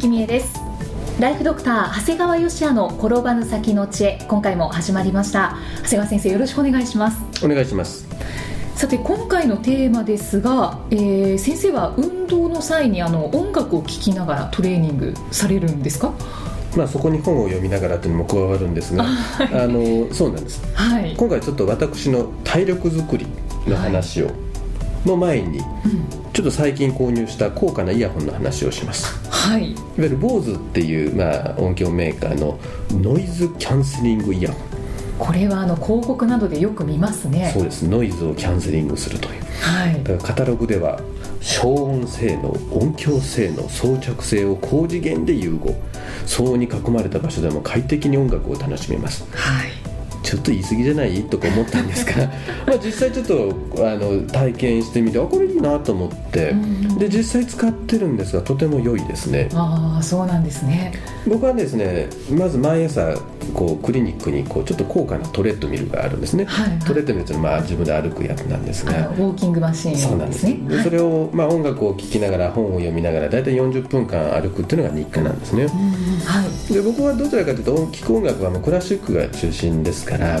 いきみえです。ライフドクター長谷川芳也の転ばぬ先の知恵今回も始まりました。長谷川先生よろしくお願いします。お願いします。さて今回のテーマですが、えー先生は運動の際にあの音楽を聴きながらトレーニングされるんですか？まあそこに本を読みながらというのも加わるんですが、あのそうなんです。はい、今回ちょっと私の体力づくりの話を、の前にちょっと最近購入した高価なイヤホンの話をします。はい、いわゆる BOSE っていう、まあ、音響メーカーのノイズキャンセリングイヤホン。これはあの広告などでよく見ますね。そうです。ノイズをキャンセリングするという。はい。だからカタログでは消音性能音響性能装着性を高次元で融合。騒音に囲まれた場所でも快適に音楽を楽しめます。はいちょっと言い過ぎじゃない？とか思ったんですが まあ実際ちょっとあの体験してみてあこれいいなと思って。うんで実際使ってるんですがとても良いですね。ああそうなんですね。僕はですねまず毎朝こうクリニックにこうちょっと高価なトレッドミルがあるんですね、はいはい。トレッドミルっていうのはまあ自分で歩くやつなんですあが。のウォーキングマシーンそうなんです。でそれを、まあ、音楽を聴きながら本を読みながら大体40分間歩くっていうのが日課なんですね。うんはい。で僕はどちらかというと音聴く音楽はもうクラシックが中心ですから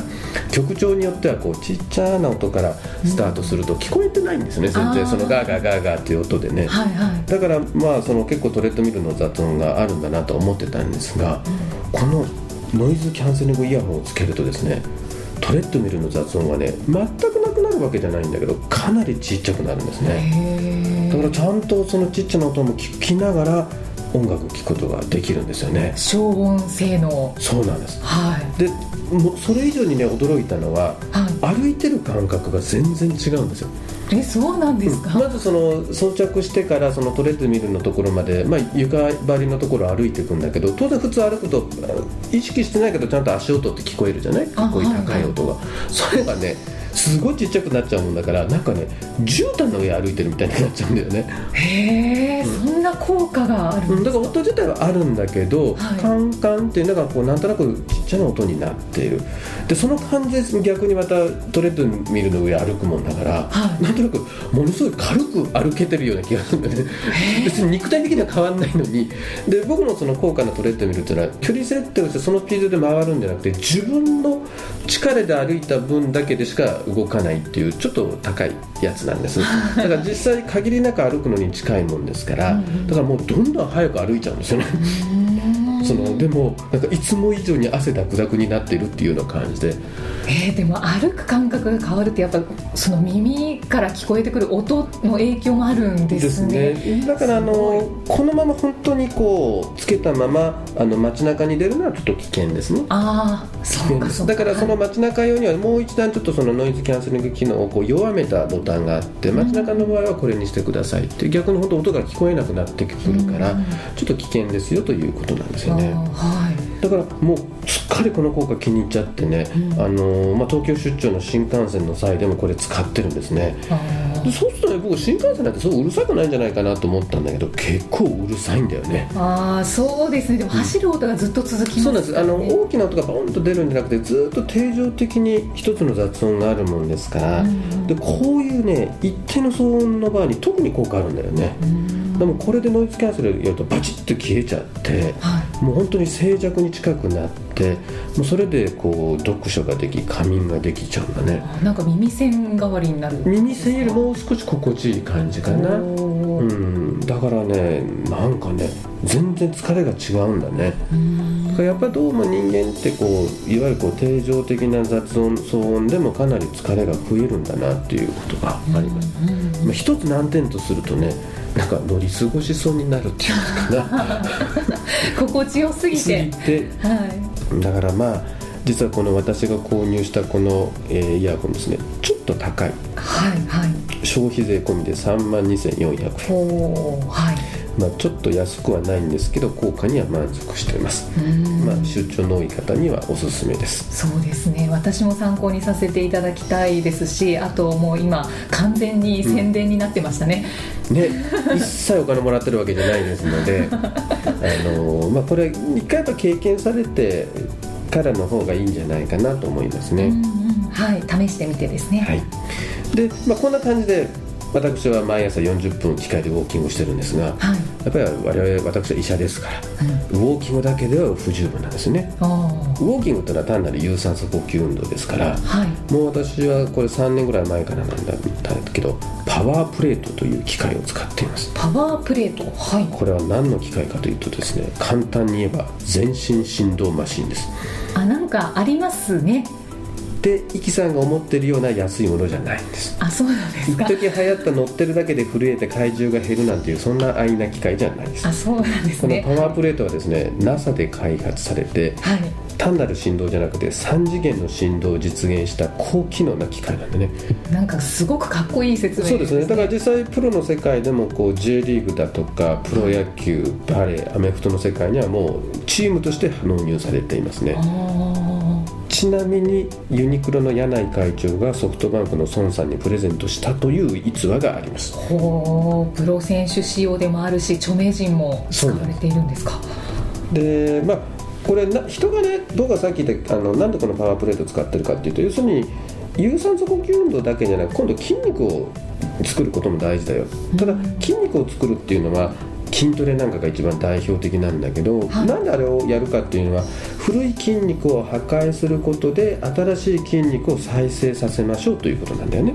曲調によってはこうちっちゃな音からスタートすると聞こえてないんですね、全あー。然そのガーガーガーガーっていう音でね、はいはい。だからまあその結構トレッドミルの雑音があるんだなと思ってたんですが、このノイズキャンセリングイヤホンをつけるとですねトレッドミルの雑音はね全くなくなるわけじゃないんだけどかなりちっちゃくなるんですね。だからちゃんとそのちっちゃな音も聞きながら音楽を聴くことができるんですよね。消音性能。そうなんです。はい。でもうそれ以上にね驚いたのははい。歩いてる感覚が全然違うんですよ。えそうなんですか、まずその装着してからそのトレッドミルのところまで、まあ、床張りのところを歩いていくんだけど当然普通歩くとあ意識してないけどちゃんと足音って聞こえるじゃない？あこういう高い音が、それがねすごいちっちゃくなっちゃうもんだからなんかね絨毯の上歩いてるみたいになっちゃうんだよね。へえ、そんな効果があるうんだから音自体はあるんだけど、はい。カンカンっていうのがこうなんとなくちっちゃな音になっている。でその感じで逆にまたトレッドミルの上歩くもんだから、はい。なんとなくものすごい軽く歩けてるような気がするんだよね。別に肉体的には変わんないのに。で僕のその高価なトレッドミルっていうのは距離設定をしてそのスピードで回るんじゃなくて自分の力で歩いた分だけでしか動かないっていうちょっと高いやつなんです。だから実際限りなく歩くのに近いもんですからだからもうどんどん早く歩いちゃうんですよねそのでもなんかいつも以上に汗だくだくになっているっていうような感じで。えー、でも歩く感覚が変わるってやっぱその耳から聞こえてくる音の影響もあるんですね。だからあのこのまま本当にこうつけたままあの街中に出るのはちょっと危険ですね。ああそうかそうか。だからそのはい街中用にはもう一段ちょっとそのノイズキャンセリング機能をこう弱めたボタンがあって街中の場合はこれにしてくださいって逆に本当音が聞こえなくなってくるからうん。ちょっと危険ですよということなんですよね。あーはい。だからもうすっかりこの効果気に入っちゃってね、うん。あのまあ、東京出張の新幹線の際でもこれ使ってるんですね。あでそうするとね僕新幹線なんてそううるさくないんじゃないかなと思ったんだけど結構うるさいんだよね。ーあーそうですね。でも走る音がずっと続きますそうなんです。あのね大きな音がポンと出るんじゃなくてずっと定常的に一つの雑音があるもんですから、うん。でこういうね一定の騒音の場合に特に効果あるんだよね、うんでもこれでノイズキャンセルやるとバチッと消えちゃってはい。もう本当に静寂に近くなってもうそれでこう読書ができ仮眠ができちゃうんだねなんか耳栓代わりになる。耳栓よりもう少し心地いい感じかな。うん。だからねなんかね全然疲れが違うんだね。うん。だからやっぱりどうも人間ってこういわゆるこう定常的な雑音騒音でもかなり疲れが増えるんだなっていうことがあります、うん。まあ、一つ難点とするとねなんか乗り過ごしそうになるっていうのかな。心地よすぎて。て。はい。だからまあ実はこの私が購入したこの、えーイヤホンですね。ちょっと高い。はいはい。消費税込みで3万2400円。はいまあ、ちょっと安くはないんですけど効果には満足しています、うん。まあ、出張の多い方にはおすすめです。そうですね。私も参考にさせていただきたいですしあともう今完全に宣伝になってましたね、ね。一切お金もらってるわけじゃないですので あの、まあ、これ一回やっぱ経験されてからの方がいいんじゃないかなと思いますね、うんうん。はい。試してみてですね。はい。で、まあ、こんな感じで私は毎朝40分機械でウォーキングをしてるんですがやはい。っぱり我々私は医者ですからウォーキングだけでは不十分なんですね。ウォーキングってのは単なる有酸素呼吸運動ですからはい。もう私はこれ3年ぐらい前からなんだけどパワープレートという機械を使っています。パワープレート？はい。これは何の機械かというとですね簡単に言えば全身振動マシンです。あなんかありますねでイキさんが思ってるような安いものじゃないんです。あそうなんですか。一時流行った乗ってるだけで震えて体重が減るなんていうそんな安易な機械じゃないです。あそうなんですこのねパワープレートはですね NASA で開発されてはい。単なる振動じゃなくて3次元の振動を実現した高機能な機械なんでね。なんかすごくかっこいい説明そうですね。だから実際プロの世界でもこう J リーグだとかプロ野球バレーアメフトの世界にはもうチームとして納入されていますね。あちなみにユニクロの柳井会長がソフトバンクの孫さんにプレゼントしたという逸話があります。ーほうプロ選手仕様でもあるし著名人も使われているんですか？でまあこれな人がね僕がさっき言ったあのなんでこのパワープレートを使ってるかっていうと要するに有酸素呼吸運動だけじゃなく今度筋肉を作ることも大事だよ。ただ筋肉を作るっていうのは筋トレなんかが一番代表的なんだけど、はい。なんであれをやるかっていうのは古い筋肉を破壊することで新しい筋肉を再生させましょうということなんだよね。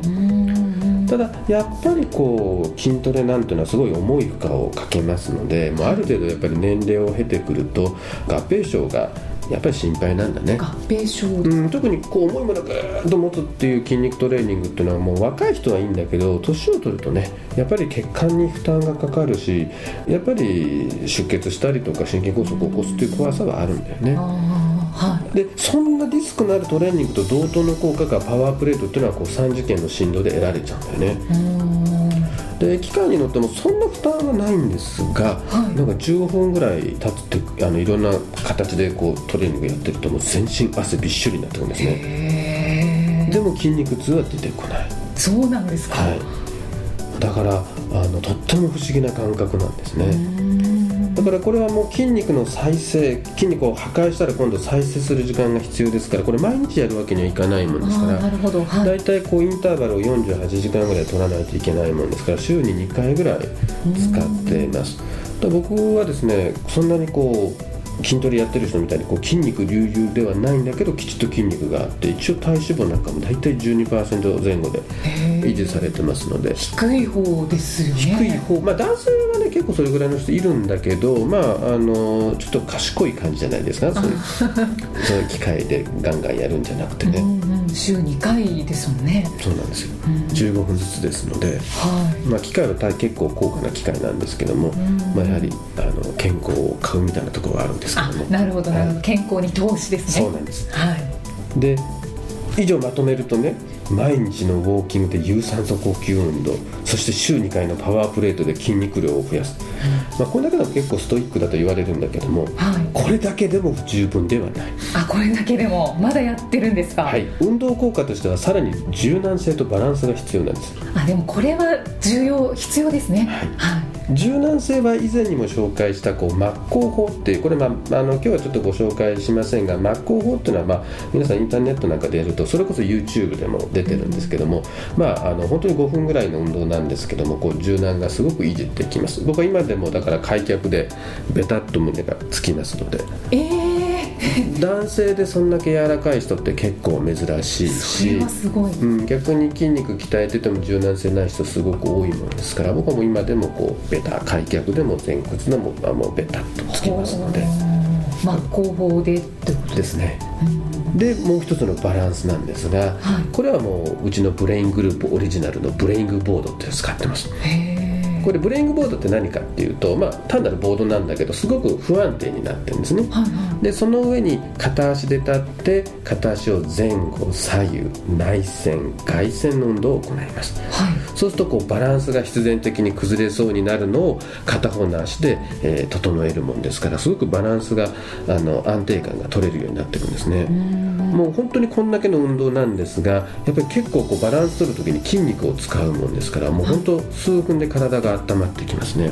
ただやっぱりこう筋トレなんていうのはすごい重い負荷をかけますので、もうある程度やっぱり年齢を経てくると合併症がやっぱり心配なんだね。合併症うん、特にこう重いものをぐーっと持つっていう筋肉トレーニングっていうのはもう若い人はいいんだけど年を取るとねやっぱり血管に負担がかかるしやっぱり出血したりとか心筋梗塞を起こすっていう怖さはあるんだよね。はい。でそんなリスクのあるトレーニングと同等の効果がパワープレートっていうのはこう3次元の振動で得られちゃうんだよね。うーんで機械に乗ってもそんな負担はないんですが、はい。なんか15分ぐらい経つってあのいろんな形でこうトレーニングやってるともう全身汗びっしょりになってくるんですね。でも筋肉痛は出てこない、そうなんですか、はい、だからあのとっても不思議な感覚なんですね、からこれはもう筋肉の再生筋肉を破壊したら今度再生する時間が必要ですからこれ毎日やるわけにはいかないもんですからああなるほど。はい。大体こうインターバルを48時間ぐらい取らないといけないもんですから週に2回ぐらい使っています。僕はですねそんなにこう筋トレやってる人みたいにこう筋肉隆々ではないんだけどきちっと筋肉があって一応体脂肪なんかも大体12%前後で維持されてますので。低い方ですよね。低い方。まあ男性はね結構それぐらいの人いるんだけどまああのちょっと賢い感じじゃないですか？そういうそういう機械でガンガンやるんじゃなくてね、うんうん週2回ですもんね。そうなんですよ、うん。15分ずつですので、はい。まあ、機械は大結構高価な機械なんですけども、ん。まあ、やはりあの健康を買うみたいなところはあるんですけあども。なるほどなるほど、は健康に投資ですいね。そうなんです。はい。で以上まとめるとね毎日のウォーキングで有酸素呼吸運動そして週2回のパワープレートで筋肉量を増やす、まあ、これだけでも結構ストイックだと言われるんだけどもはい。これだけでも十分ではない、あこれだけでもまだやってるんですか？はい、運動効果としてはさらに柔軟性とバランスが必要なんです。あでもこれは重要必要ですね。はい。柔軟性は以前にも紹介したこう真っ向法っていうこれ、まあ、あの今日はちょっとご紹介しませんが真っ向法っていうのは、まあ、皆さんインターネットなんかでやるとそれこそ YouTube でも出てるんですけども、まあ、あの本当に5分ぐらいの運動なんですけどもこう柔軟がすごく維持できます。僕は今でもだから開脚でベタッと胸がつきますので。ええ 男性でそんだけ柔らかい人って結構珍しいしはすごい、うん、逆に筋肉鍛えてても柔軟性ない人すごく多いもんですから僕はもう今でもこうベタ開脚でも前屈でもあもうベタッとつきますので。真っ向法でってことですね。でもう一つのバランスなんですが、はい。これはもううちのブレイングループオリジナルのブレイングボードっていうのを使ってます。へえこれブレイングボードって何かっていうと、まあ、単なるボードなんだけどすごく不安定になってるんですね、はいはでその上に片足で立って片足を前後左右内旋外旋の運動を行います。いはい。そうするとこうバランスが必然的に崩れそうになるのを片方の足で、えー整えるもんですからすごくバランスがあの安定感が取れるようになってくるんですねもう本当にこんだけの運動なんですがやっぱり結構こうバランス取る時に筋肉を使うもんですからもう本当数分で体が温まってきますね。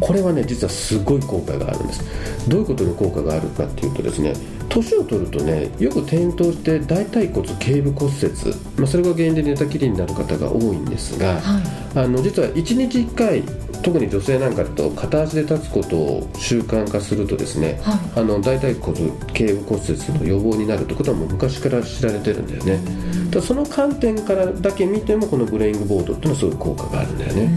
これはね実はすごい効果があるんです。どういうことに効果があるかっていうとですね年を取るとねよく転倒して大腿骨頸部骨折、まあ、それが原因で寝たきりになる方が多いんですが、あの実は1日1回特に女性なんかだと片足で立つことを習慣化するとですね、はい。あの大腿骨頸部骨折の予防になるってことはもう昔から知られてるんだよね。ただその観点からだけ見てもこのブレイングボードっていうのはすごい効果があるんだよね、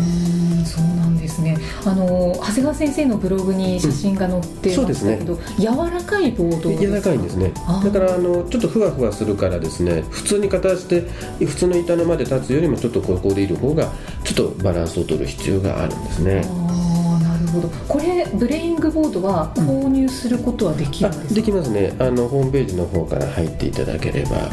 あの長谷川先生のブログに写真が載ってましたけど、柔らかいボード柔らかいんですね。だからあのちょっとふわふわするからですね普通に片足で普通の板のまで立つよりもちょっとここでいる方がちょっとバランスを取る必要があるんですね。ああなるほど。これブレイングボードは購入することはできあるんですか、できますね。あのホームページの方から入っていただければ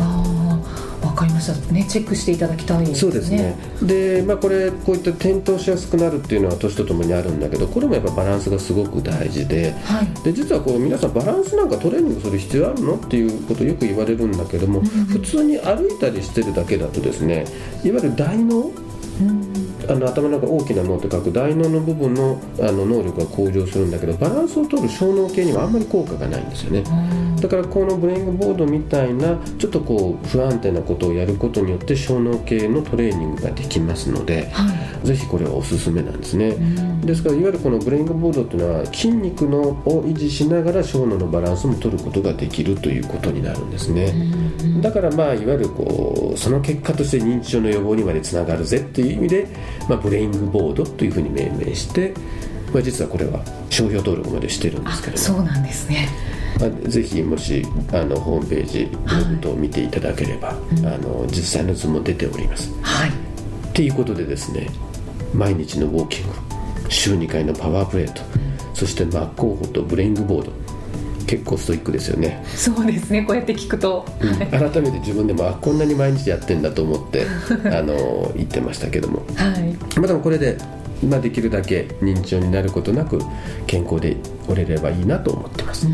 ああわかりました。ねチェックしていただきたいですね。そうですね。で、まあ、これこういった転倒しやすくなるっていうのは年とともにあるんだけどこれもやっぱバランスがすごく大事ではい。で実はこう皆さんバランスなんかトレーニングする必要あるの？っていうことをよく言われるんだけども、普通に歩いたりしてるだけだとですねいわゆる大脳あの頭の中大きな脳と書く大脳の部分のあの能力が向上するんだけどバランスを取る小脳系にはあんまり効果がないんですよね。だからこのブレイングボードみたいなちょっとこう不安定なことをやることによって小脳系のトレーニングができますので、はいぜひこれはおすすめなんですね、ですからいわゆるこのブレイングボードっていうのは筋肉のを維持しながら小脳のバランスも取ることができるということになるんですね、だからまあいわゆるこうその結果として認知症の予防にまでつながるぜっていう意味で、まあ、ブレイングボードというふうに命名して、まあ、実はこれは商標登録までしてるんですけれども。そうなんですね。まあ、ぜひもしあのホームページブログ見ていただければ、あの実際の図も出ております。はい。っていうことでですね毎日のウォーキング週2回のパワープレート、そして真っ向歩とブレイングボード。結構ストイックですよね、そうですね。こうやって聞くと、はい改めて自分でもあこんなに毎日やってんだと思って あの言ってましたけども、はい。まあ、でもこれで、まあ、できるだけ認知症になることなく健康でおれればいいなと思ってます、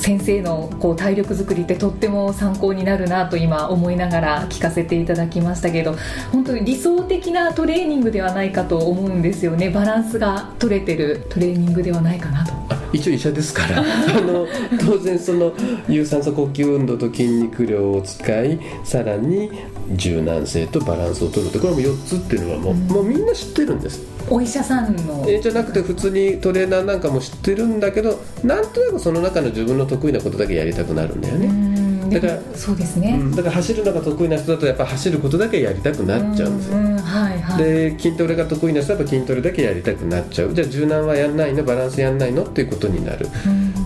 先生のこう体力作りってとっても参考になるなと今思いながら聞かせていただきましたけど本当に理想的なトレーニングではないかと思うんですよね。バランスが取れてるトレーニングではないかなと。一応医者ですから あの当然その有酸素呼吸運動と筋肉量を使いさらに柔軟性とバランスを取るってこれも4つっていうのはもう,、もうみんな知ってるんです。お医者さんの。えーじゃなくて普通にトレーナーなんかも知ってるんだけどなんとなくその中の自分の得意なことだけやりたくなるんだようね、んだからそうですね、うん、だから走るのが得意な人だとやっぱ走ることだけやりたくなっちゃうんですよ、んはいはい。で筋トレが得意な人はやっぱ筋トレだけやりたくなっちゃう。じゃあ柔軟はやんないの？バランスやんないの？っていうことになる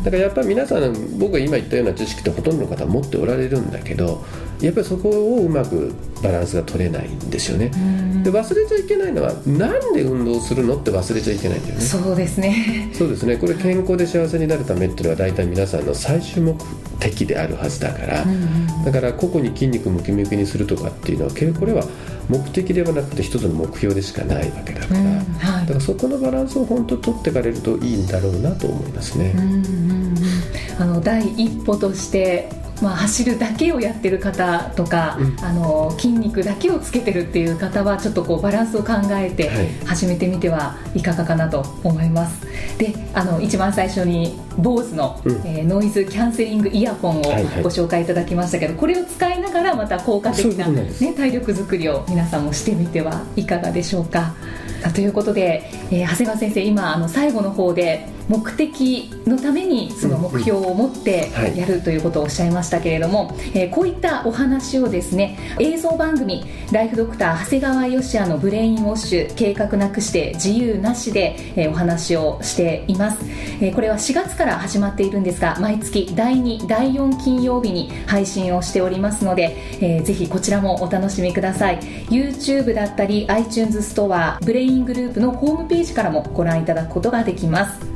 だからやっぱり皆さん僕が今言ったような知識ってほとんどの方は持っておられるんだけどやっぱりそこをうまくバランスが取れないんですよね。で忘れちゃいけないのはなんで運動するのって忘れちゃいけないんだよね。そうですね。そうですね。これ健康で幸せになるためっていうのは大体皆さんの最終目的であるはずだから、だから個々に筋肉ムキムキにするとかっていうのは結構これは目的ではなくて一つの目標でしかないわけだから、うんはい。だからそこのバランスを本当取っていかれるといいんだろうなと思いますね、うんうんうんあの第一歩として、まあ、走るだけをやってる方とか、うん。あの筋肉だけをつけてるっていう方はちょっとこうバランスを考えてはい。始めてみてはいかがかなと思います、であの一番最初に BOSE の、うん。えーノイズキャンセリングイヤホンをはいはい。ご紹介いただきましたけど、これを使いながらまた効果的なね、体力作りを皆さんもしてみてはいかがでしょうか。ということで、えー長谷川先生今あの最後の方で目的のためにその目標を持ってやるということをおっしゃいましたけれども、えー、こういったお話をですね映像番組「ライフドクター長谷川義也のブレインウォッシュ計画なくして自由なしで」えー、お話をしています、えー、これは4月から始まっているんですが毎月第2第4金曜日に配信をしておりますので、えー、ぜひこちらもお楽しみください。YouTube だったり iTunes ストアブレイングループのホームページからもご覧いただくことができます。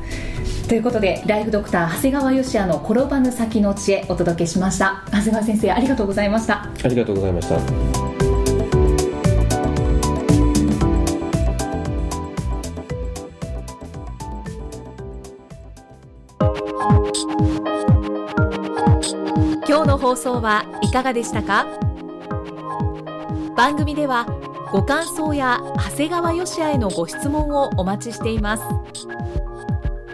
ということでライフドクター長谷川義也の転ばぬ先の知恵お届けしました。長谷川先生ありがとうございました。ありがとうございました。今日の放送はいかがでしたか？番組ではご感想や長谷川義也へのご質問をお待ちしています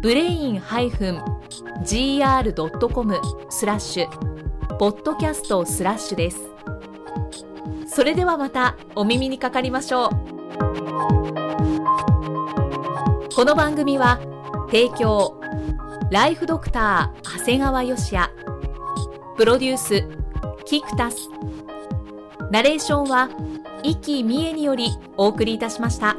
brain-gr.com スラッシュポッドキャストスラッシュです。それではまたお耳にかかりましょう。この番組は提供ライフドクター長谷川芳也。プロデュースキクタス。ナレーションは生きみえによりお送りいたしました。